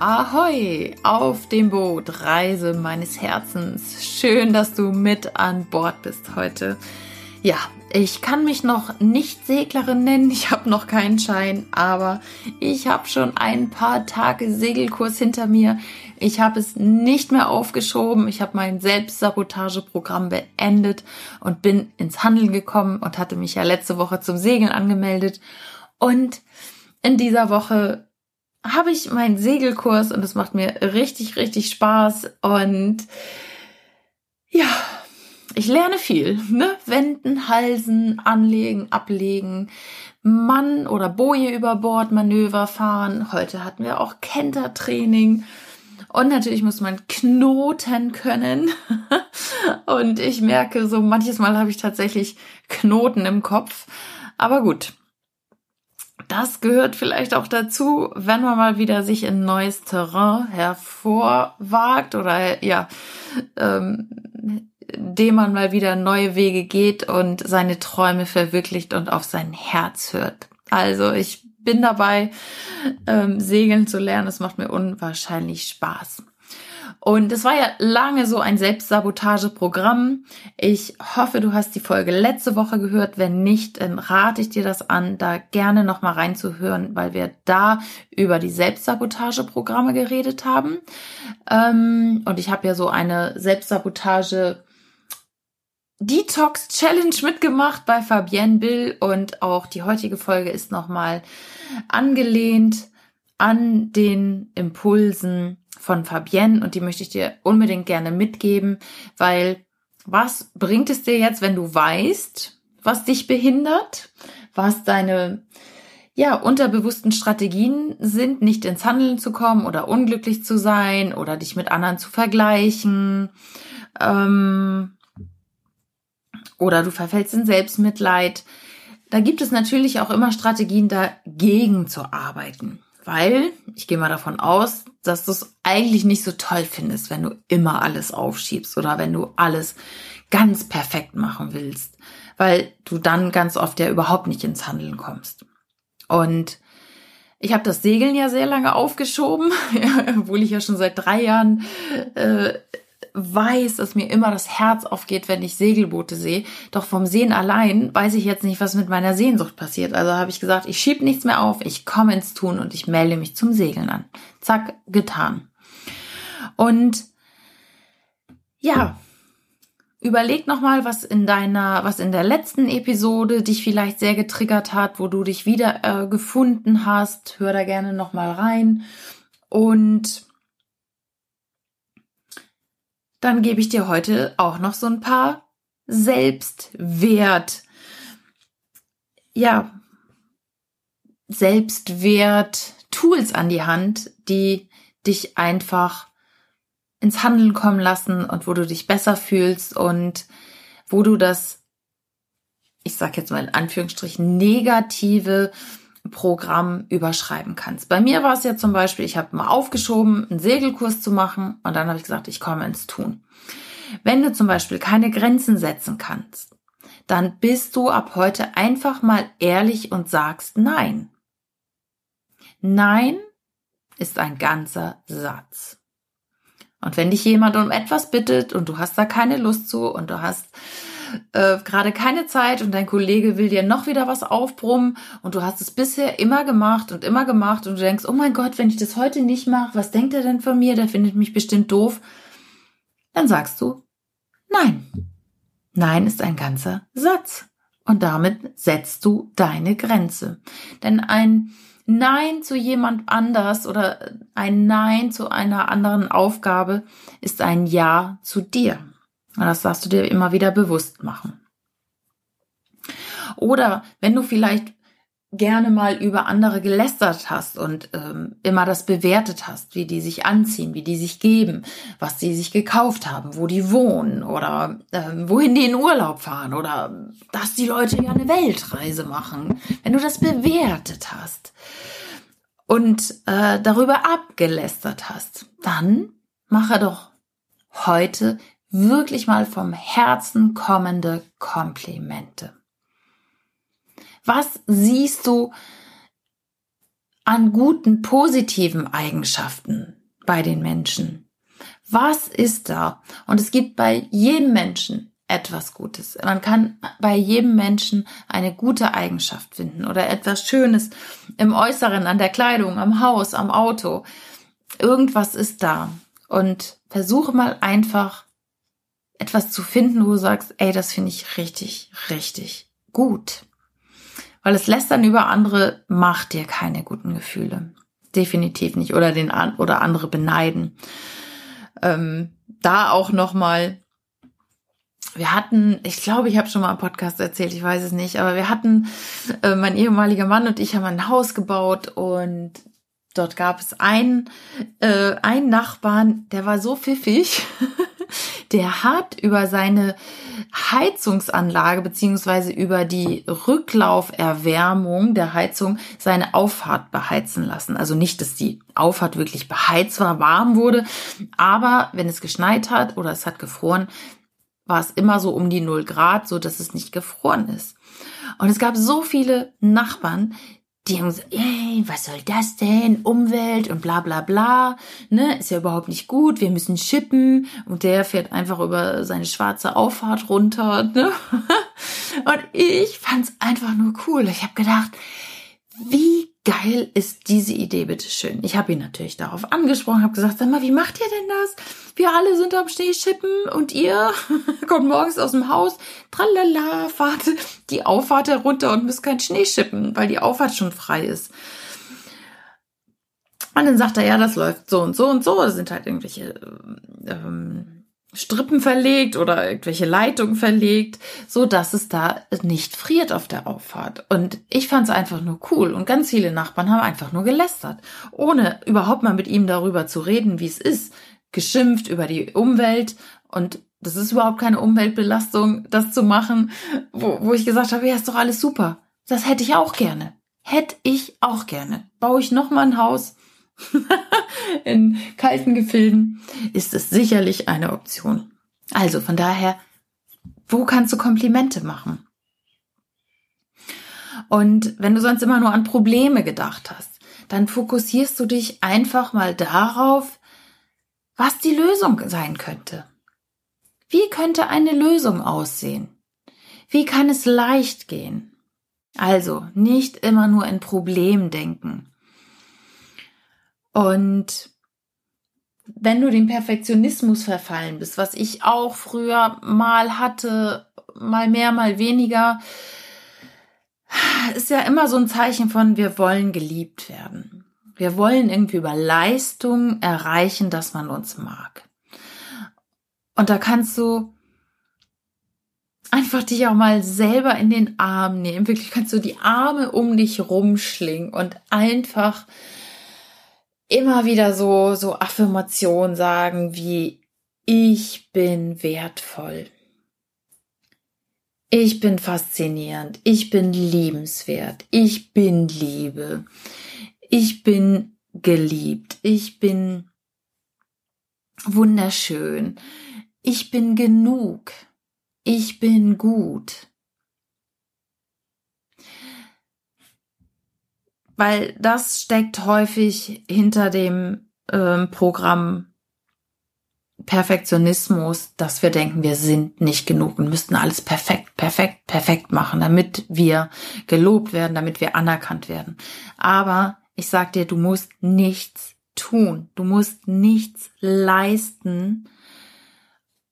Ahoi auf dem Boot, Reise meines Herzens. Schön, dass du mit an Bord bist heute. Ja, ich kann mich noch nicht Seglerin nennen, ich habe noch keinen Schein, aber ich habe schon ein paar Tage Segelkurs hinter mir. Ich habe es nicht mehr aufgeschoben, ich habe mein Selbstsabotageprogramm beendet und bin ins Handeln gekommen und hatte mich ja letzte Woche zum Segeln angemeldet. Und in dieser Woche habe ich meinen Segelkurs und es macht mir richtig, richtig Spaß und ja, ich lerne viel, ne? Wenden, halsen, anlegen, ablegen, Mann oder Boje über Bord, Manöver fahren. Heute hatten wir auch Kentertraining. Und natürlich muss man knoten können. Und ich merke so, manches Mal habe ich tatsächlich Knoten im Kopf. Aber gut, das gehört vielleicht auch dazu, wenn man mal wieder sich in neues Terrain hervorwagt oder ja, ähm, dem man mal wieder neue Wege geht und seine Träume verwirklicht und auf sein Herz hört. Also ich bin dabei, ähm, segeln zu lernen. Es macht mir unwahrscheinlich Spaß. Und es war ja lange so ein Selbstsabotageprogramm. Ich hoffe, du hast die Folge letzte Woche gehört. Wenn nicht, dann rate ich dir das an, da gerne nochmal reinzuhören, weil wir da über die Selbstsabotageprogramme geredet haben. Ähm, und ich habe ja so eine Selbstsabotage Detox Challenge mitgemacht bei Fabienne Bill und auch die heutige Folge ist nochmal angelehnt an den Impulsen von Fabienne und die möchte ich dir unbedingt gerne mitgeben, weil was bringt es dir jetzt, wenn du weißt, was dich behindert, was deine ja, unterbewussten Strategien sind, nicht ins Handeln zu kommen oder unglücklich zu sein oder dich mit anderen zu vergleichen. Ähm, oder du verfällst in Selbstmitleid. Da gibt es natürlich auch immer Strategien dagegen zu arbeiten weil ich gehe mal davon aus, dass du es eigentlich nicht so toll findest, wenn du immer alles aufschiebst oder wenn du alles ganz perfekt machen willst, weil du dann ganz oft ja überhaupt nicht ins Handeln kommst. Und ich habe das Segeln ja sehr lange aufgeschoben, obwohl ich ja schon seit drei Jahren äh, weiß, dass mir immer das Herz aufgeht, wenn ich Segelboote sehe. Doch vom Sehen allein weiß ich jetzt nicht, was mit meiner Sehnsucht passiert. Also habe ich gesagt, ich schieb nichts mehr auf, ich komme ins Tun und ich melde mich zum Segeln an. Zack, getan. Und ja, überleg nochmal, was in deiner, was in der letzten Episode dich vielleicht sehr getriggert hat, wo du dich wieder äh, gefunden hast. Hör da gerne nochmal rein. Und dann gebe ich dir heute auch noch so ein paar Selbstwert, ja, Selbstwert Tools an die Hand, die dich einfach ins Handeln kommen lassen und wo du dich besser fühlst und wo du das, ich sag jetzt mal in Anführungsstrichen, negative Programm überschreiben kannst. Bei mir war es ja zum Beispiel, ich habe mal aufgeschoben, einen Segelkurs zu machen und dann habe ich gesagt, ich komme ins Tun. Wenn du zum Beispiel keine Grenzen setzen kannst, dann bist du ab heute einfach mal ehrlich und sagst Nein. Nein ist ein ganzer Satz. Und wenn dich jemand um etwas bittet und du hast da keine Lust zu und du hast äh, gerade keine Zeit und dein Kollege will dir noch wieder was aufbrummen und du hast es bisher immer gemacht und immer gemacht und du denkst, oh mein Gott, wenn ich das heute nicht mache, was denkt er denn von mir? Der findet mich bestimmt doof. Dann sagst du, nein. Nein ist ein ganzer Satz. Und damit setzt du deine Grenze. Denn ein Nein zu jemand anders oder ein Nein zu einer anderen Aufgabe ist ein Ja zu dir. Und das darfst du dir immer wieder bewusst machen. Oder wenn du vielleicht gerne mal über andere gelästert hast und ähm, immer das bewertet hast, wie die sich anziehen, wie die sich geben, was sie sich gekauft haben, wo die wohnen oder ähm, wohin die in Urlaub fahren oder dass die Leute ja eine Weltreise machen, wenn du das bewertet hast und äh, darüber abgelästert hast, dann mache doch heute wirklich mal vom Herzen kommende Komplimente. Was siehst du an guten, positiven Eigenschaften bei den Menschen? Was ist da? Und es gibt bei jedem Menschen etwas Gutes. Man kann bei jedem Menschen eine gute Eigenschaft finden oder etwas Schönes im Äußeren, an der Kleidung, am Haus, am Auto. Irgendwas ist da. Und versuche mal einfach etwas zu finden, wo du sagst, ey, das finde ich richtig, richtig gut. Weil es lässt dann über andere, macht dir keine guten Gefühle. Definitiv nicht. Oder den, oder andere beneiden. Ähm, da auch nochmal, wir hatten, ich glaube, ich habe schon mal im Podcast erzählt, ich weiß es nicht, aber wir hatten, äh, mein ehemaliger Mann und ich haben ein Haus gebaut und dort gab es einen, äh, einen Nachbarn, der war so pfiffig, der hat über seine Heizungsanlage beziehungsweise über die Rücklauferwärmung der Heizung seine Auffahrt beheizen lassen. Also nicht, dass die Auffahrt wirklich beheizt war, warm wurde, aber wenn es geschneit hat oder es hat gefroren, war es immer so um die 0 Grad, so dass es nicht gefroren ist. Und es gab so viele Nachbarn, die haben gesagt, ey, was soll das denn? Umwelt und bla bla bla. Ne, ist ja überhaupt nicht gut, wir müssen schippen. Und der fährt einfach über seine schwarze Auffahrt runter. Ne? Und ich fand's einfach nur cool. Ich habe gedacht, wie geil ist diese Idee, bitteschön. Ich habe ihn natürlich darauf angesprochen, habe gesagt, sag mal, wie macht ihr denn das? Wir alle sind am Schneeschippen und ihr kommt morgens aus dem Haus, tralala, fahrt die Auffahrt herunter und müsst kein Schnee schippen, weil die Auffahrt schon frei ist. Und dann sagt er, ja, das läuft so und so und so. Das sind halt irgendwelche ähm, Strippen verlegt oder irgendwelche Leitungen verlegt, so dass es da nicht friert auf der Auffahrt. Und ich fand es einfach nur cool und ganz viele Nachbarn haben einfach nur gelästert, ohne überhaupt mal mit ihm darüber zu reden, wie es ist, geschimpft über die Umwelt und das ist überhaupt keine Umweltbelastung, das zu machen, wo, wo ich gesagt habe, ja, ist doch alles super. Das hätte ich auch gerne. Hätte ich auch gerne. Baue ich noch mal ein Haus, in kalten Gefilden, ist es sicherlich eine Option. Also von daher, wo kannst du Komplimente machen? Und wenn du sonst immer nur an Probleme gedacht hast, dann fokussierst du dich einfach mal darauf, was die Lösung sein könnte. Wie könnte eine Lösung aussehen? Wie kann es leicht gehen? Also nicht immer nur in Problem denken, und wenn du dem Perfektionismus verfallen bist, was ich auch früher mal hatte, mal mehr, mal weniger, ist ja immer so ein Zeichen von, wir wollen geliebt werden. Wir wollen irgendwie über Leistung erreichen, dass man uns mag. Und da kannst du einfach dich auch mal selber in den Arm nehmen. Wirklich kannst du die Arme um dich rumschlingen und einfach immer wieder so, so Affirmationen sagen wie, ich bin wertvoll. Ich bin faszinierend. Ich bin liebenswert. Ich bin Liebe. Ich bin geliebt. Ich bin wunderschön. Ich bin genug. Ich bin gut. Weil das steckt häufig hinter dem ähm, Programm Perfektionismus, dass wir denken, wir sind nicht genug und müssten alles perfekt, perfekt, perfekt machen, damit wir gelobt werden, damit wir anerkannt werden. Aber ich sag dir, du musst nichts tun. Du musst nichts leisten,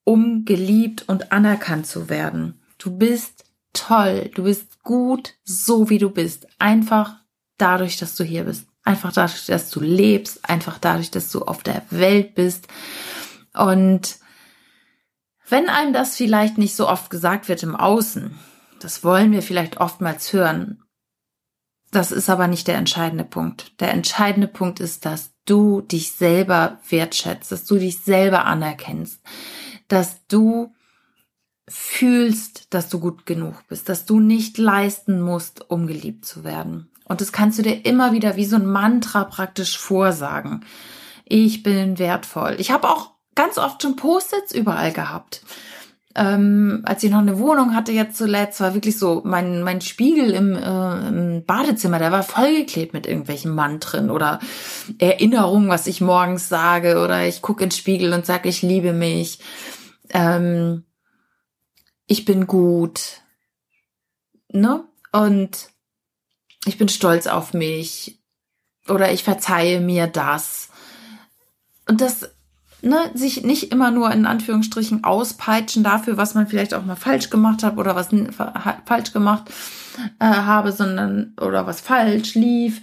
um geliebt und anerkannt zu werden. Du bist toll. Du bist gut, so wie du bist. Einfach dadurch, dass du hier bist. Einfach dadurch, dass du lebst, einfach dadurch, dass du auf der Welt bist. Und wenn einem das vielleicht nicht so oft gesagt wird im Außen, das wollen wir vielleicht oftmals hören, das ist aber nicht der entscheidende Punkt. Der entscheidende Punkt ist, dass du dich selber wertschätzt, dass du dich selber anerkennst, dass du fühlst, dass du gut genug bist, dass du nicht leisten musst, um geliebt zu werden. Und das kannst du dir immer wieder wie so ein Mantra praktisch vorsagen. Ich bin wertvoll. Ich habe auch ganz oft schon Post-its überall gehabt. ähm, als ich noch eine Wohnung hatte jetzt zuletzt, war wirklich so, mein, mein Spiegel im, äh, im Badezimmer, der war vollgeklebt mit irgendwelchen Mantren oder Erinnerungen, was ich morgens sage oder ich gucke ins Spiegel und sage, ich liebe mich, ähm, ich bin gut, ne? Und ich bin stolz auf mich oder ich verzeihe mir das. Und das ne, sich nicht immer nur in Anführungsstrichen auspeitschen dafür, was man vielleicht auch mal falsch gemacht hat oder was falsch gemacht äh, habe, sondern oder was falsch lief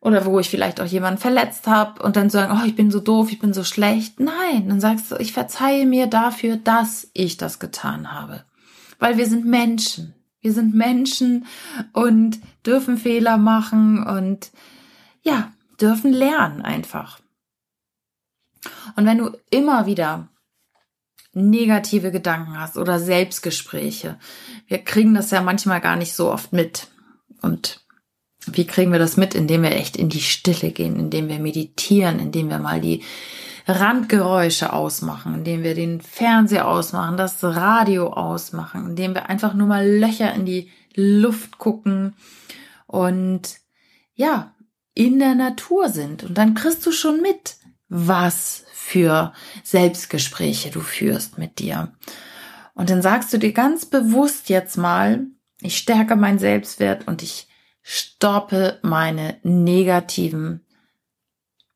oder wo ich vielleicht auch jemanden verletzt habe und dann sagen, oh, ich bin so doof, ich bin so schlecht. Nein, dann sagst du, ich verzeihe mir dafür, dass ich das getan habe. Weil wir sind Menschen. Wir sind Menschen und dürfen Fehler machen und ja, dürfen lernen einfach. Und wenn du immer wieder negative Gedanken hast oder Selbstgespräche, wir kriegen das ja manchmal gar nicht so oft mit. Und wie kriegen wir das mit? Indem wir echt in die Stille gehen, indem wir meditieren, indem wir mal die Randgeräusche ausmachen, indem wir den Fernseher ausmachen, das Radio ausmachen, indem wir einfach nur mal Löcher in die Luft gucken und ja, in der Natur sind. Und dann kriegst du schon mit, was für Selbstgespräche du führst mit dir. Und dann sagst du dir ganz bewusst jetzt mal, ich stärke meinen Selbstwert und ich stoppe meine negativen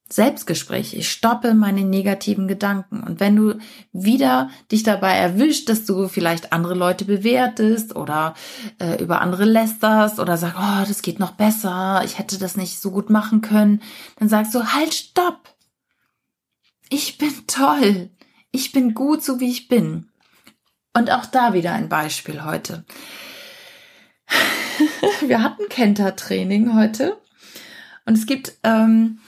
Selbstgespräche. Ich stoppe meine negativen Gedanken. Und wenn du wieder dich dabei erwischt, dass du vielleicht andere Leute bewertest oder äh, über andere lästerst oder sagst, oh, das geht noch besser, ich hätte das nicht so gut machen können, dann sagst du, halt, stopp ich bin toll, ich bin gut so wie ich bin. Und auch da wieder ein Beispiel heute. Wir hatten Kenter-Training heute und es gibt ähm,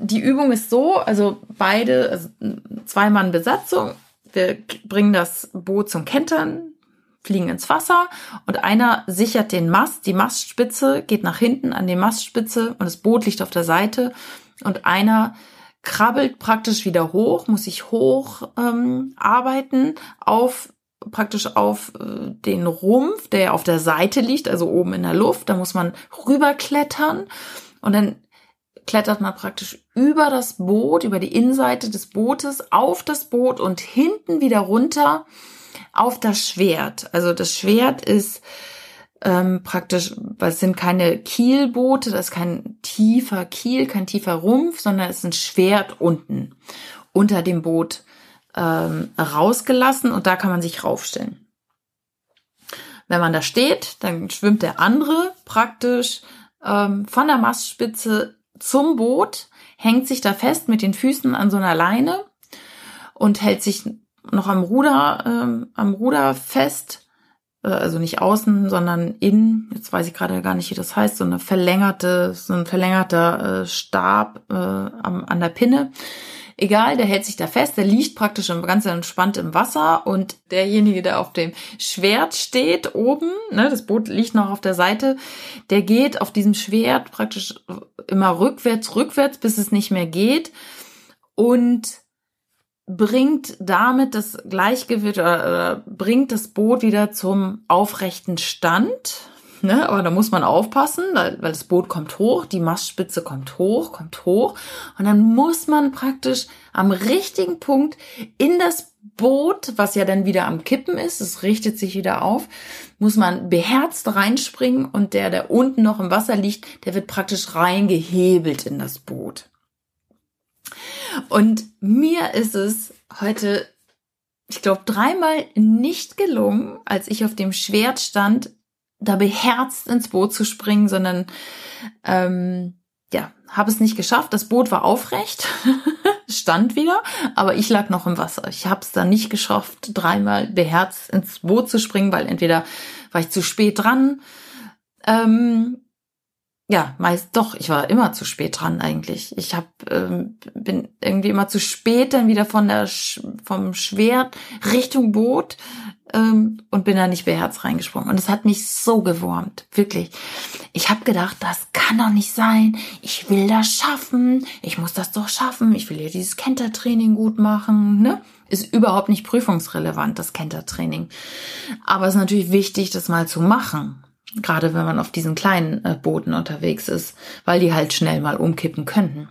die Übung ist so, also beide, also zwei Mann Besatzung, wir bringen das Boot zum Kentern, fliegen ins Wasser und einer sichert den Mast, die Mastspitze geht nach hinten an die Mastspitze und das Boot liegt auf der Seite und einer krabbelt praktisch wieder hoch, muss sich hoch ähm, arbeiten auf praktisch auf äh, den Rumpf, der auf der Seite liegt, also oben in der Luft. Da muss man rüberklettern und dann klettert man praktisch über das Boot, über die Innenseite des Bootes auf das Boot und hinten wieder runter auf das Schwert. Also das Schwert ist ähm, praktisch, es sind keine Kielboote, das ist kein tiefer Kiel, kein tiefer Rumpf, sondern es ist ein Schwert unten unter dem Boot ähm, rausgelassen und da kann man sich raufstellen. Wenn man da steht, dann schwimmt der andere praktisch ähm, von der Mastspitze zum Boot, hängt sich da fest mit den Füßen an so einer Leine und hält sich noch am Ruder, ähm, am Ruder fest. Äh, also nicht außen, sondern innen, jetzt weiß ich gerade gar nicht, wie das heißt, so eine verlängerte, so ein verlängerter äh, Stab äh, am, an der Pinne. Egal, der hält sich da fest, der liegt praktisch ganz entspannt im Wasser und derjenige, der auf dem Schwert steht oben, ne, das Boot liegt noch auf der Seite, der geht auf diesem Schwert praktisch immer rückwärts, rückwärts, bis es nicht mehr geht und bringt damit das Gleichgewicht oder, oder bringt das Boot wieder zum aufrechten Stand. Ne, aber da muss man aufpassen, weil, weil das Boot kommt hoch, die Mastspitze kommt hoch, kommt hoch. Und dann muss man praktisch am richtigen Punkt in das Boot, was ja dann wieder am Kippen ist, es richtet sich wieder auf, muss man beherzt reinspringen und der, der unten noch im Wasser liegt, der wird praktisch reingehebelt in das Boot. Und mir ist es heute, ich glaube, dreimal nicht gelungen, als ich auf dem Schwert stand, da beherzt ins Boot zu springen, sondern ähm, ja, habe es nicht geschafft. Das Boot war aufrecht, stand wieder, aber ich lag noch im Wasser. Ich habe es dann nicht geschafft, dreimal beherzt ins Boot zu springen, weil entweder war ich zu spät dran ähm, ja, meist doch, ich war immer zu spät dran eigentlich. Ich hab, ähm, bin irgendwie immer zu spät dann wieder von der Sch vom Schwert Richtung Boot ähm, und bin da nicht beherzt reingesprungen. Und es hat mich so gewurmt, wirklich. Ich habe gedacht, das kann doch nicht sein. Ich will das schaffen. Ich muss das doch schaffen. Ich will hier dieses Kentertraining gut machen. Ne? Ist überhaupt nicht prüfungsrelevant, das Kentertraining. Aber es ist natürlich wichtig, das mal zu machen. Gerade wenn man auf diesen kleinen äh, Booten unterwegs ist, weil die halt schnell mal umkippen könnten.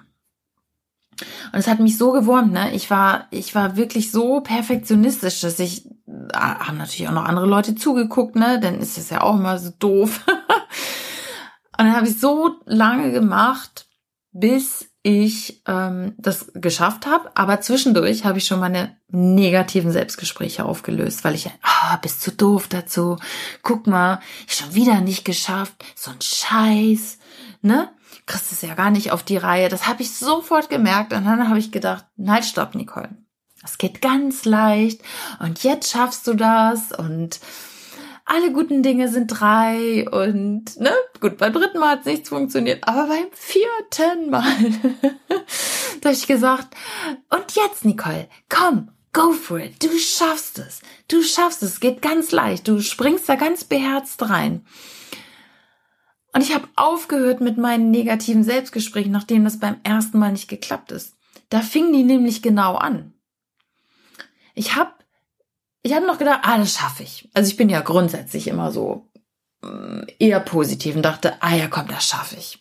Und es hat mich so gewurmt, ne? Ich war, ich war wirklich so perfektionistisch, dass ich, ah, haben natürlich auch noch andere Leute zugeguckt, ne? Dann ist es ja auch immer so doof. Und dann habe ich so lange gemacht, bis ich ähm, das geschafft habe. Aber zwischendurch habe ich schon meine negativen Selbstgespräche aufgelöst, weil ich, ah, oh, bist zu doof dazu. Guck mal, ich schon wieder nicht geschafft. So ein Scheiß, ne? kriegst es ja gar nicht auf die Reihe. Das habe ich sofort gemerkt und dann habe ich gedacht, nein, stopp, Nicole. Das geht ganz leicht und jetzt schaffst du das und alle guten Dinge sind drei und ne, gut, beim dritten Mal hat nichts funktioniert, aber beim vierten Mal da habe ich gesagt, und jetzt, Nicole, komm, go for it, du schaffst es, du schaffst es, geht ganz leicht, du springst da ganz beherzt rein. Und ich habe aufgehört mit meinen negativen Selbstgesprächen, nachdem das beim ersten Mal nicht geklappt ist. Da fingen die nämlich genau an. Ich habe ich hab noch gedacht, ah, das schaffe ich. Also ich bin ja grundsätzlich immer so mm, eher positiv und dachte, ah ja, komm, das schaffe ich.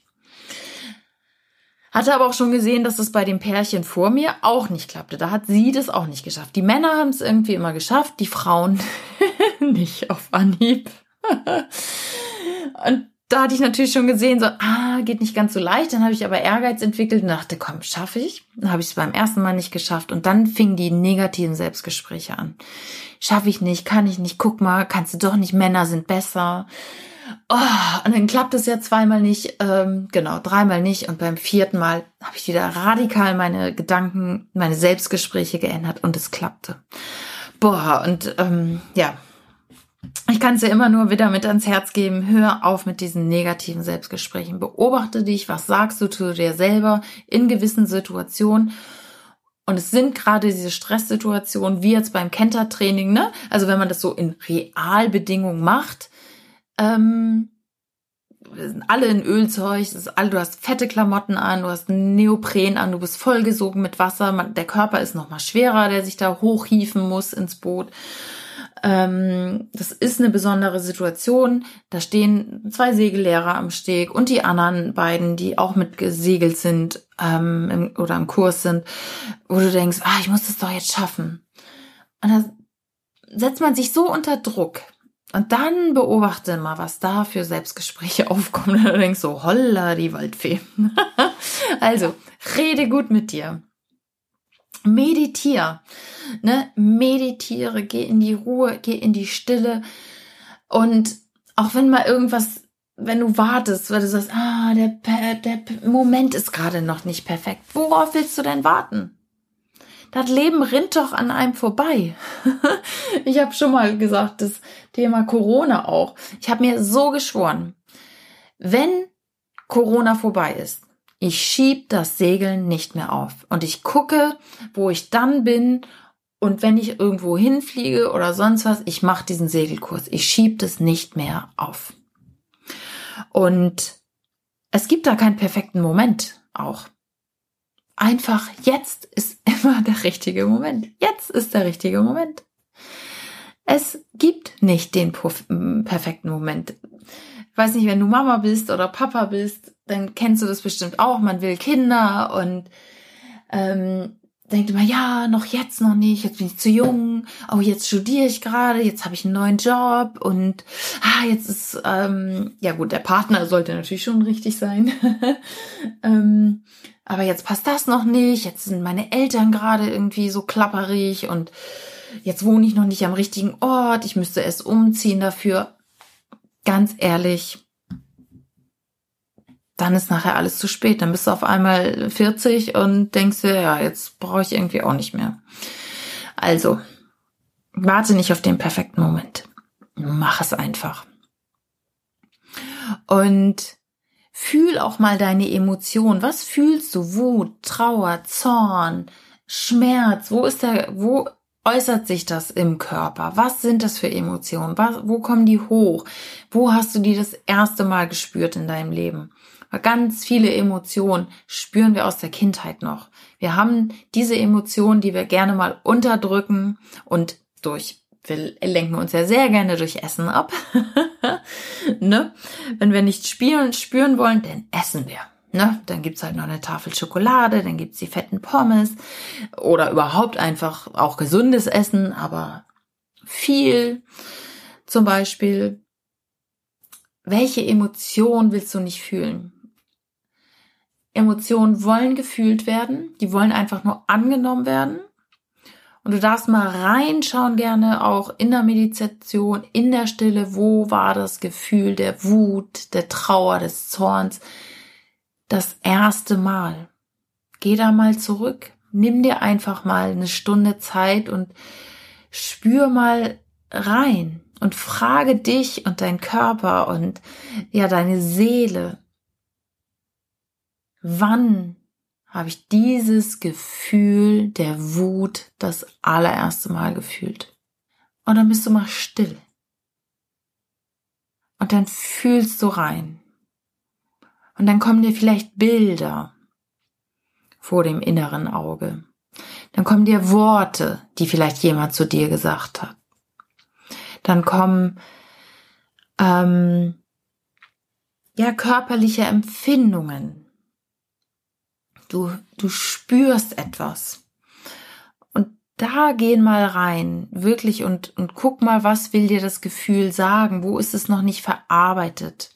Hatte aber auch schon gesehen, dass das bei dem Pärchen vor mir auch nicht klappte. Da hat sie das auch nicht geschafft. Die Männer haben es irgendwie immer geschafft, die Frauen nicht auf Anhieb. und da hatte ich natürlich schon gesehen, so, ah, geht nicht ganz so leicht. Dann habe ich aber Ehrgeiz entwickelt und dachte, komm, schaffe ich. Dann habe ich es beim ersten Mal nicht geschafft. Und dann fingen die negativen Selbstgespräche an. Schaffe ich nicht, kann ich nicht, guck mal, kannst du doch nicht, Männer sind besser. Oh, und dann klappt es ja zweimal nicht, ähm, genau, dreimal nicht. Und beim vierten Mal habe ich wieder radikal meine Gedanken, meine Selbstgespräche geändert und es klappte. Boah, und ähm, ja, ich kann es dir immer nur wieder mit ans Herz geben, hör auf mit diesen negativen Selbstgesprächen. Beobachte dich, was sagst du zu dir selber in gewissen Situationen. Und es sind gerade diese Stresssituationen, wie jetzt beim Kentertraining, ne? Also wenn man das so in Realbedingungen macht, ähm, sind alle in Ölzeug, alle, du hast fette Klamotten an, du hast Neopren an, du bist vollgesogen mit Wasser, man, der Körper ist noch mal schwerer, der sich da hochhieven muss ins Boot. Ähm, das ist eine besondere Situation. Da stehen zwei Segellehrer am Steg und die anderen beiden, die auch mit gesegelt sind ähm, im, oder im Kurs sind, wo du denkst, ah, ich muss das doch jetzt schaffen. Und da setzt man sich so unter Druck. Und dann beobachte mal, was da für Selbstgespräche aufkommen. Und du denkst so, holla, die Waldfee. also, rede gut mit dir. Meditier, ne? Meditiere, geh in die Ruhe, geh in die Stille und auch wenn mal irgendwas, wenn du wartest, weil du sagst, ah, der, der Moment ist gerade noch nicht perfekt. Worauf willst du denn warten? Das Leben rinnt doch an einem vorbei. ich habe schon mal gesagt, das Thema Corona auch. Ich habe mir so geschworen, wenn Corona vorbei ist, ich schieb das Segeln nicht mehr auf und ich gucke, wo ich dann bin und wenn ich irgendwo hinfliege oder sonst was, ich mache diesen Segelkurs. Ich schieb das nicht mehr auf. Und es gibt da keinen perfekten Moment auch. Einfach jetzt ist immer der richtige Moment. Jetzt ist der richtige Moment. Es gibt nicht den perfekten Moment. Weiß nicht, wenn du Mama bist oder Papa bist, dann kennst du das bestimmt auch. Man will Kinder und ähm, denkt immer, ja, noch jetzt noch nicht, jetzt bin ich zu jung, oh, jetzt studiere ich gerade, jetzt habe ich einen neuen Job und ah, jetzt ist, ähm, ja gut, der Partner sollte natürlich schon richtig sein. ähm, aber jetzt passt das noch nicht, jetzt sind meine Eltern gerade irgendwie so klapperig und jetzt wohne ich noch nicht am richtigen Ort, ich müsste erst umziehen dafür. Ganz ehrlich, dann ist nachher alles zu spät. Dann bist du auf einmal 40 und denkst dir, ja, jetzt brauche ich irgendwie auch nicht mehr. Also, warte nicht auf den perfekten Moment. Mach es einfach. Und fühl auch mal deine Emotionen. Was fühlst du? Wut, Trauer, Zorn, Schmerz? Wo ist der, wo äußert sich das im Körper? Was sind das für Emotionen? Was, wo kommen die hoch? Wo hast du die das erste Mal gespürt in deinem Leben? Ganz viele Emotionen spüren wir aus der Kindheit noch. Wir haben diese Emotionen, die wir gerne mal unterdrücken und durch wir lenken uns ja sehr gerne durch Essen ab. ne? Wenn wir nicht spüren, spüren wollen, dann essen wir. Ne? Dann gibt's halt noch eine Tafel Schokolade, dann gibt's die fetten Pommes oder überhaupt einfach auch gesundes Essen, aber viel. Zum Beispiel, welche Emotion willst du nicht fühlen? Emotionen wollen gefühlt werden, die wollen einfach nur angenommen werden. Und du darfst mal reinschauen gerne auch in der Meditation, in der Stille, wo war das Gefühl der Wut, der Trauer, des Zorns das erste Mal. Geh da mal zurück, nimm dir einfach mal eine Stunde Zeit und spür mal rein und frage dich und dein Körper und ja deine Seele, Wann habe ich dieses Gefühl der Wut das allererste Mal gefühlt? Und dann bist du mal still. Und dann fühlst du rein. Und dann kommen dir vielleicht Bilder vor dem inneren Auge. Dann kommen dir Worte, die vielleicht jemand zu dir gesagt hat. Dann kommen ähm, ja körperliche Empfindungen, Du, du spürst etwas. Und da gehen mal rein, wirklich, und, und guck mal, was will dir das Gefühl sagen? Wo ist es noch nicht verarbeitet?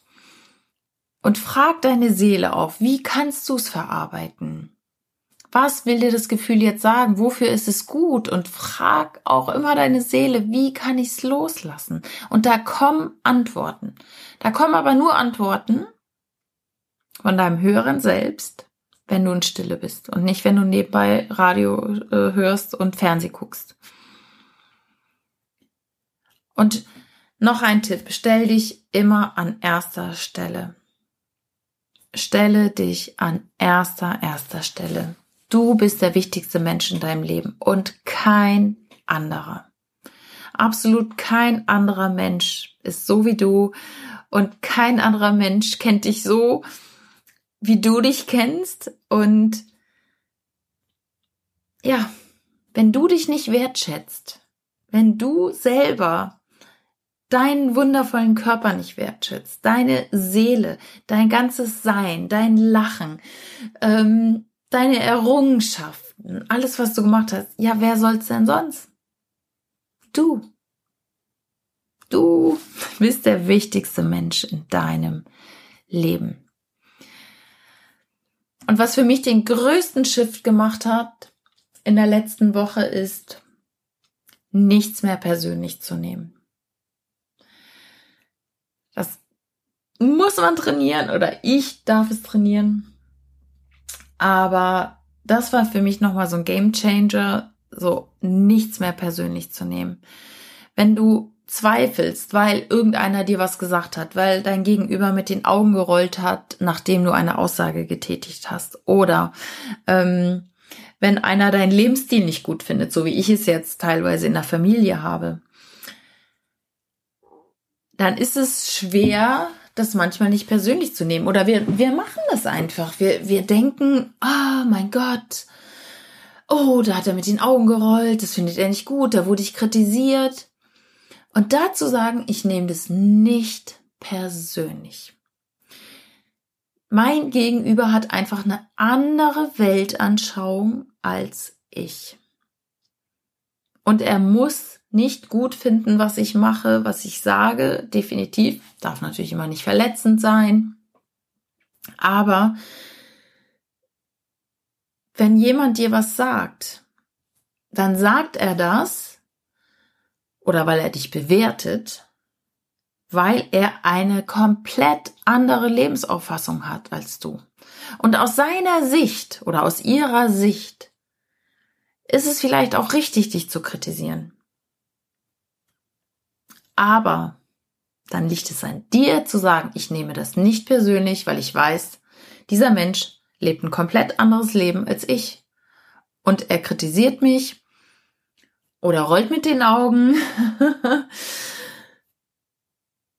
Und frag deine Seele auf, wie kannst du es verarbeiten? Was will dir das Gefühl jetzt sagen? Wofür ist es gut? Und frag auch immer deine Seele, wie kann ich es loslassen? Und da kommen Antworten. Da kommen aber nur Antworten von deinem höheren Selbst, wenn du in Stille bist und nicht, wenn du nebenbei Radio äh, hörst und Fernseh guckst. Und noch ein Tipp, stell dich immer an erster Stelle. Stelle dich an erster, erster Stelle. Du bist der wichtigste Mensch in deinem Leben und kein anderer. Absolut kein anderer Mensch ist so wie du und kein anderer Mensch kennt dich so, wie du dich kennst und ja, wenn du dich nicht wertschätzt, wenn du selber deinen wundervollen Körper nicht wertschätzt, deine Seele, dein ganzes Sein, dein Lachen, ähm, deine Errungenschaften, alles, was du gemacht hast, ja, wer soll's denn sonst? Du. Du bist der wichtigste Mensch in deinem Leben. Und was für mich den größten Shift gemacht hat in der letzten Woche ist, nichts mehr persönlich zu nehmen. Das muss man trainieren oder ich darf es trainieren. Aber das war für mich nochmal so ein Game Changer, so nichts mehr persönlich zu nehmen. Wenn du zweifelst, weil irgendeiner dir was gesagt hat, weil dein Gegenüber mit den Augen gerollt hat, nachdem du eine Aussage getätigt hast. Oder ähm, wenn einer deinen Lebensstil nicht gut findet, so wie ich es jetzt teilweise in der Familie habe, dann ist es schwer, das manchmal nicht persönlich zu nehmen. Oder wir, wir machen das einfach. Wir, wir denken, oh mein Gott, oh, da hat er mit den Augen gerollt, das findet er nicht gut, da wurde ich kritisiert. Und dazu sagen, ich nehme das nicht persönlich. Mein Gegenüber hat einfach eine andere Weltanschauung als ich. Und er muss nicht gut finden, was ich mache, was ich sage, definitiv. Darf natürlich immer nicht verletzend sein. Aber wenn jemand dir was sagt, dann sagt er das, oder weil er dich bewertet, weil er eine komplett andere Lebensauffassung hat als du. Und aus seiner Sicht oder aus ihrer Sicht ist es vielleicht auch richtig, dich zu kritisieren. Aber dann liegt es an dir zu sagen, ich nehme das nicht persönlich, weil ich weiß, dieser Mensch lebt ein komplett anderes Leben als ich. Und er kritisiert mich oder rollt mit den Augen,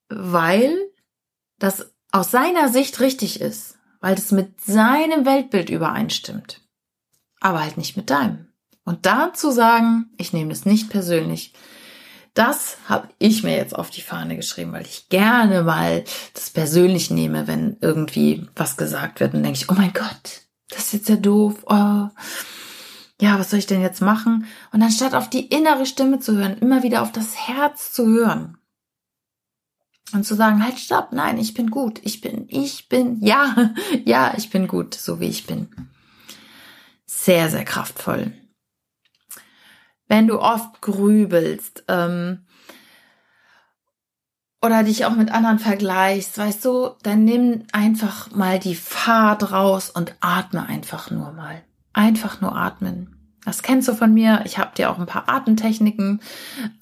weil das aus seiner Sicht richtig ist, weil es mit seinem Weltbild übereinstimmt, aber halt nicht mit deinem. Und da zu sagen, ich nehme es nicht persönlich, das habe ich mir jetzt auf die Fahne geschrieben, weil ich gerne mal das persönlich nehme, wenn irgendwie was gesagt wird. Und denke ich, oh mein Gott, das ist jetzt ja doof. Oh. Ja, was soll ich denn jetzt machen? Und anstatt auf die innere Stimme zu hören, immer wieder auf das Herz zu hören. Und zu sagen, halt, stopp, nein, ich bin gut, ich bin, ich bin, ja, ja, ich bin gut, so wie ich bin. Sehr, sehr kraftvoll wenn du oft grübelst ähm, oder dich auch mit anderen vergleichst, weißt du, dann nimm einfach mal die Fahrt raus und atme einfach nur mal. Einfach nur atmen. Das kennst du von mir. Ich habe dir auch ein paar Atemtechniken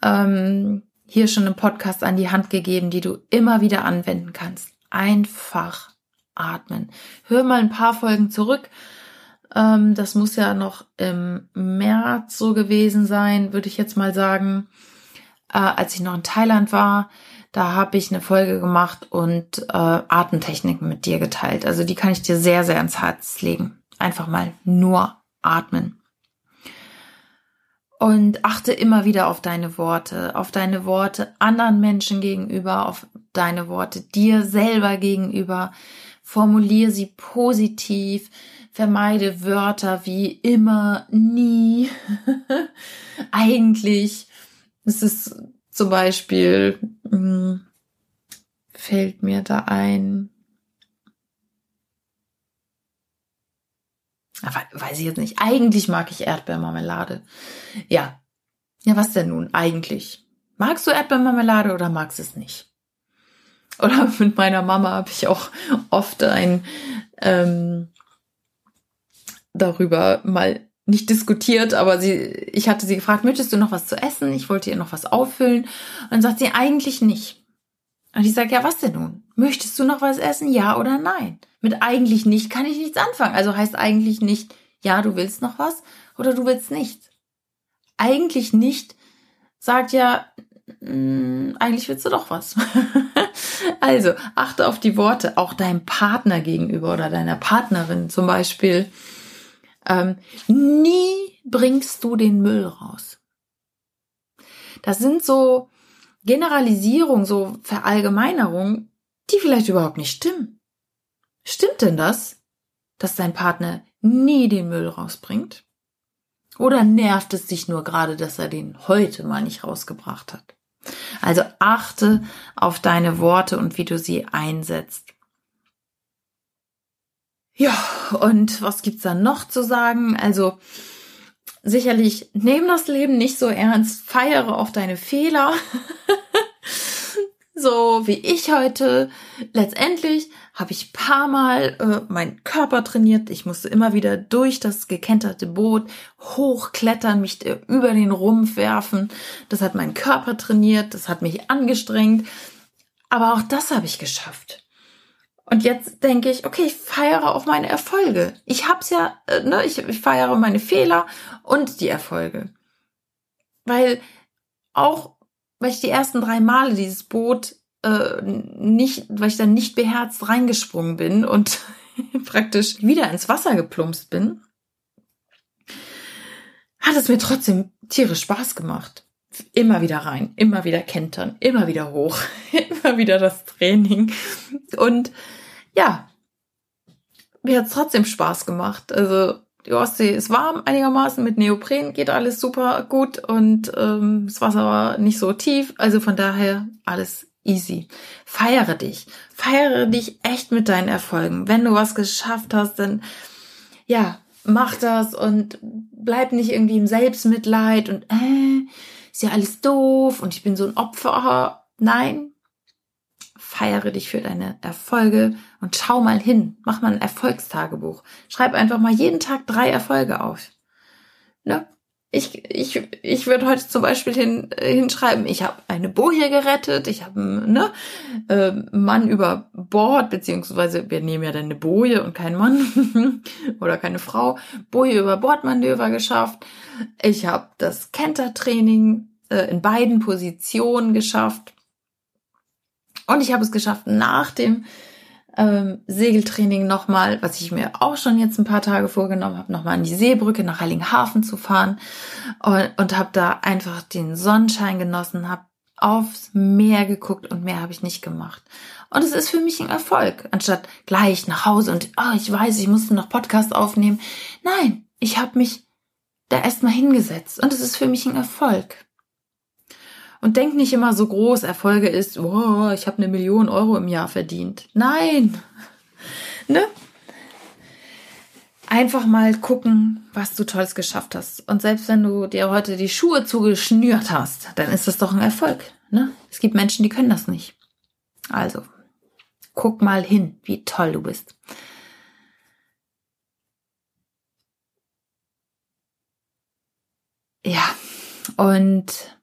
ähm, hier schon im Podcast an die Hand gegeben, die du immer wieder anwenden kannst. Einfach atmen. Hör mal ein paar Folgen zurück ähm, das muss ja noch im März so gewesen sein, würde ich jetzt mal sagen, äh, als ich noch in Thailand war. Da habe ich eine Folge gemacht und äh, Atemtechniken mit dir geteilt. Also die kann ich dir sehr, sehr ans Herz legen. Einfach mal nur atmen. Und achte immer wieder auf deine Worte, auf deine Worte anderen Menschen gegenüber, auf deine Worte dir selber gegenüber. Formulier sie positiv vermeide Wörter wie immer, nie, eigentlich. Es ist zum Beispiel, mh, hm, fällt mir da ein, weiß ich jetzt nicht. Eigentlich mag ich Erdbeermarmelade. Ja. Ja, was denn nun? Eigentlich. Magst du Erdbeermarmelade oder magst es nicht? Oder mit meiner Mama habe ich auch oft ein ähm, darüber mal nicht diskutiert, aber sie, ich hatte sie gefragt, möchtest du noch was zu essen? Ich wollte ihr noch was auffüllen. Und dann sagt sie, eigentlich nicht. Und ich sage, ja, was denn nun? Möchtest du noch was essen? Ja oder nein? Mit eigentlich nicht kann ich nichts anfangen. Also heißt eigentlich nicht, ja, du willst noch was oder du willst nichts. Eigentlich nicht sagt ja, mm, eigentlich willst du doch was. also achte auf die Worte, auch deinem Partner gegenüber oder deiner Partnerin zum Beispiel ähm, nie bringst du den Müll raus. Das sind so Generalisierungen, so Verallgemeinerungen, die vielleicht überhaupt nicht stimmen. Stimmt denn das, dass dein Partner nie den Müll rausbringt? Oder nervt es dich nur gerade, dass er den heute mal nicht rausgebracht hat? Also achte auf deine Worte und wie du sie einsetzt. Ja, und was gibt's dann noch zu sagen? Also sicherlich nehm das Leben nicht so ernst, feiere auch deine Fehler. so wie ich heute. Letztendlich habe ich paar Mal äh, meinen Körper trainiert. Ich musste immer wieder durch das gekenterte Boot hochklettern, mich über den Rumpf werfen. Das hat meinen Körper trainiert, das hat mich angestrengt. Aber auch das habe ich geschafft. Und jetzt denke ich, okay, ich feiere auch meine Erfolge. Ich hab's ja, äh, ne, ich, ich feiere meine Fehler und die Erfolge. Weil auch, weil ich die ersten drei Male dieses Boot äh, nicht, weil ich dann nicht beherzt reingesprungen bin und praktisch wieder ins Wasser geplumpst bin, hat es mir trotzdem tierisch Spaß gemacht. Immer wieder rein, immer wieder kentern, immer wieder hoch, immer wieder das Training. Und ja, mir hat trotzdem Spaß gemacht. Also die Ostsee ist warm einigermaßen mit Neopren, geht alles super gut und ähm, das Wasser war nicht so tief. Also von daher alles easy. Feiere dich. Feiere dich echt mit deinen Erfolgen. Wenn du was geschafft hast, dann ja, mach das und bleib nicht irgendwie im Selbstmitleid und äh, ist ja alles doof und ich bin so ein Opfer. Nein, feiere dich für deine Erfolge und schau mal hin. Mach mal ein Erfolgstagebuch. Schreib einfach mal jeden Tag drei Erfolge auf. Ne? ich, ich, ich würde heute zum Beispiel hin, hinschreiben, ich habe eine Boje gerettet, ich habe einen ne, äh, Mann über Bord, beziehungsweise wir nehmen ja dann eine Boje und keinen Mann oder keine Frau, Boje über Bordmanöver geschafft. Ich habe das Kentertraining äh, in beiden Positionen geschafft. Und ich habe es geschafft, nach dem ähm, Segeltraining nochmal, was ich mir auch schon jetzt ein paar Tage vorgenommen habe, nochmal an die Seebrücke nach Heiligenhafen zu fahren und, und habe da einfach den Sonnenschein genossen, habe aufs Meer geguckt und mehr habe ich nicht gemacht. Und es ist für mich ein Erfolg, anstatt gleich nach Hause und oh, ich weiß, ich musste noch Podcast aufnehmen. Nein, ich habe mich da erstmal hingesetzt und es ist für mich ein Erfolg. Und denk nicht immer so groß, Erfolge ist, oh, ich habe eine Million Euro im Jahr verdient. Nein. Ne? Einfach mal gucken, was du Tolles geschafft hast. Und selbst wenn du dir heute die Schuhe zugeschnürt hast, dann ist das doch ein Erfolg. Ne? Es gibt Menschen, die können das nicht. Also, guck mal hin, wie toll du bist. Ja, und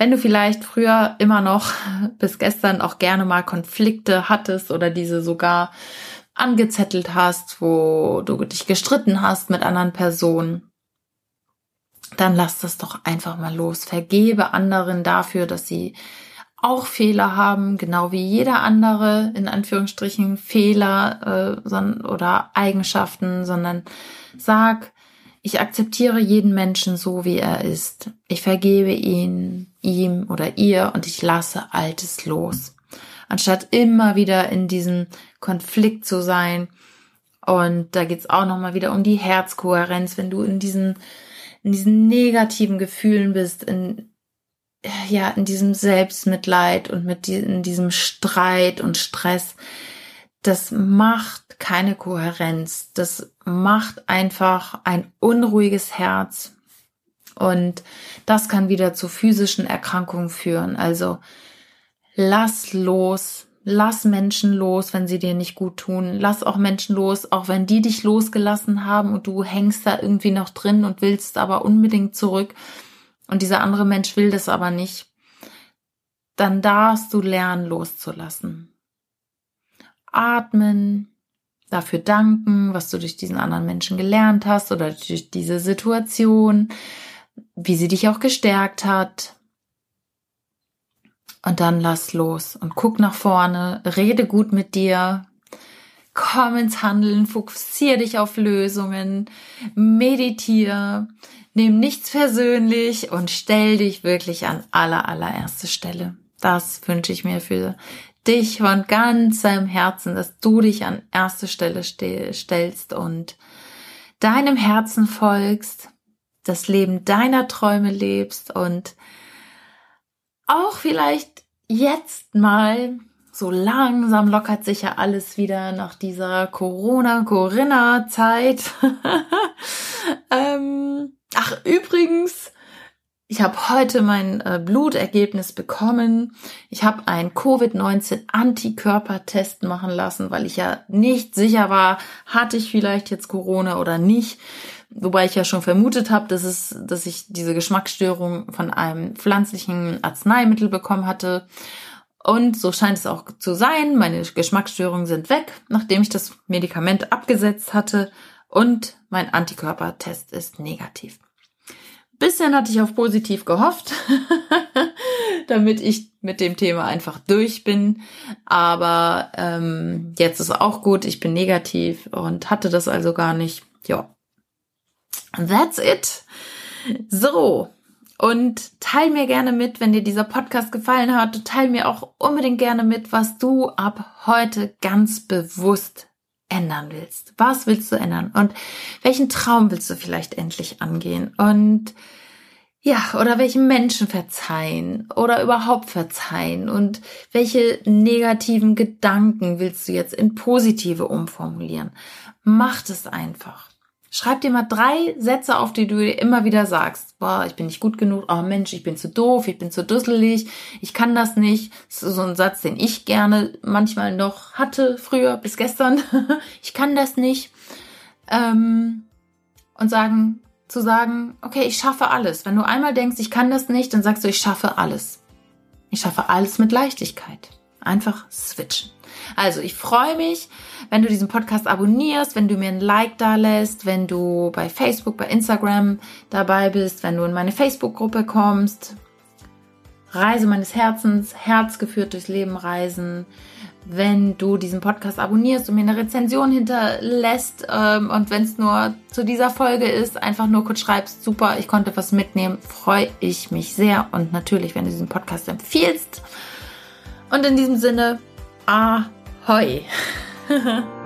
wenn du vielleicht früher immer noch bis gestern auch gerne mal Konflikte hattest oder diese sogar angezettelt hast, wo du dich gestritten hast mit anderen Personen, dann lass das doch einfach mal los. Vergebe anderen dafür, dass sie auch Fehler haben, genau wie jeder andere, in Anführungsstrichen, Fehler äh, oder Eigenschaften, sondern sag, ich akzeptiere jeden Menschen so, wie er ist. Ich vergebe ihn, ihm oder ihr und ich lasse Altes los. Anstatt immer wieder in diesem Konflikt zu sein. Und da geht's auch nochmal wieder um die Herzkohärenz, wenn du in diesen, in diesen negativen Gefühlen bist, in, ja, in diesem Selbstmitleid und mit die, in diesem Streit und Stress. Das macht keine Kohärenz. Das macht einfach ein unruhiges Herz. Und das kann wieder zu physischen Erkrankungen führen. Also lass los, lass Menschen los, wenn sie dir nicht gut tun. Lass auch Menschen los, auch wenn die dich losgelassen haben und du hängst da irgendwie noch drin und willst aber unbedingt zurück. Und dieser andere Mensch will das aber nicht. Dann darfst du lernen loszulassen. Atmen, dafür danken, was du durch diesen anderen Menschen gelernt hast oder durch diese Situation, wie sie dich auch gestärkt hat. Und dann lass los und guck nach vorne, rede gut mit dir, komm ins Handeln, fokussiere dich auf Lösungen, meditiere, nimm nichts persönlich und stell dich wirklich an aller, allererste Stelle. Das wünsche ich mir für dich von ganzem Herzen, dass du dich an erste Stelle stellst und deinem Herzen folgst, das Leben deiner Träume lebst und auch vielleicht jetzt mal so langsam lockert sich ja alles wieder nach dieser Corona-Corinna-Zeit. ähm, ach, übrigens, ich habe heute mein äh, Blutergebnis bekommen. Ich habe einen Covid-19-Antikörpertest machen lassen, weil ich ja nicht sicher war, hatte ich vielleicht jetzt Corona oder nicht. Wobei ich ja schon vermutet habe, dass es, dass ich diese Geschmacksstörung von einem pflanzlichen Arzneimittel bekommen hatte. Und so scheint es auch zu sein. Meine Geschmacksstörungen sind weg, nachdem ich das Medikament abgesetzt hatte. Und mein Antikörpertest ist negativ bisschen hatte ich auf positiv gehofft, damit ich mit dem Thema einfach durch bin. Aber ähm, jetzt ist auch gut, ich bin negativ und hatte das also gar nicht. Ja, that's it. So, und teil mir gerne mit, wenn dir dieser Podcast gefallen hat. Teil mir auch unbedingt gerne mit, was du ab heute ganz bewusst ändern willst. Was willst du ändern? Und welchen Traum willst du vielleicht endlich angehen? Und ja, oder welchen Menschen verzeihen oder überhaupt verzeihen? Und welche negativen Gedanken willst du jetzt in positive umformulieren? Mach es einfach. Schreib dir mal drei Sätze auf, die du dir immer wieder sagst. Boah, ich bin nicht gut genug. Oh Mensch, ich bin zu doof, ich bin zu dusselig, ich kann das nicht. Das ist so ein Satz, den ich gerne manchmal noch hatte, früher bis gestern. ich kann das nicht. Ähm, und sagen, zu sagen, okay, ich schaffe alles. Wenn du einmal denkst, ich kann das nicht, dann sagst du, ich schaffe alles. Ich schaffe alles mit Leichtigkeit. Einfach switchen. Also, ich freue mich, wenn du diesen Podcast abonnierst, wenn du mir ein Like da lässt, wenn du bei Facebook, bei Instagram dabei bist, wenn du in meine Facebook-Gruppe kommst. Reise meines Herzens, Herz geführt durchs Leben reisen wenn du diesen Podcast abonnierst und mir eine Rezension hinterlässt ähm, und wenn es nur zu dieser Folge ist, einfach nur kurz schreibst, super, ich konnte was mitnehmen, freue ich mich sehr und natürlich, wenn du diesen Podcast empfiehlst. Und in diesem Sinne, ahoi!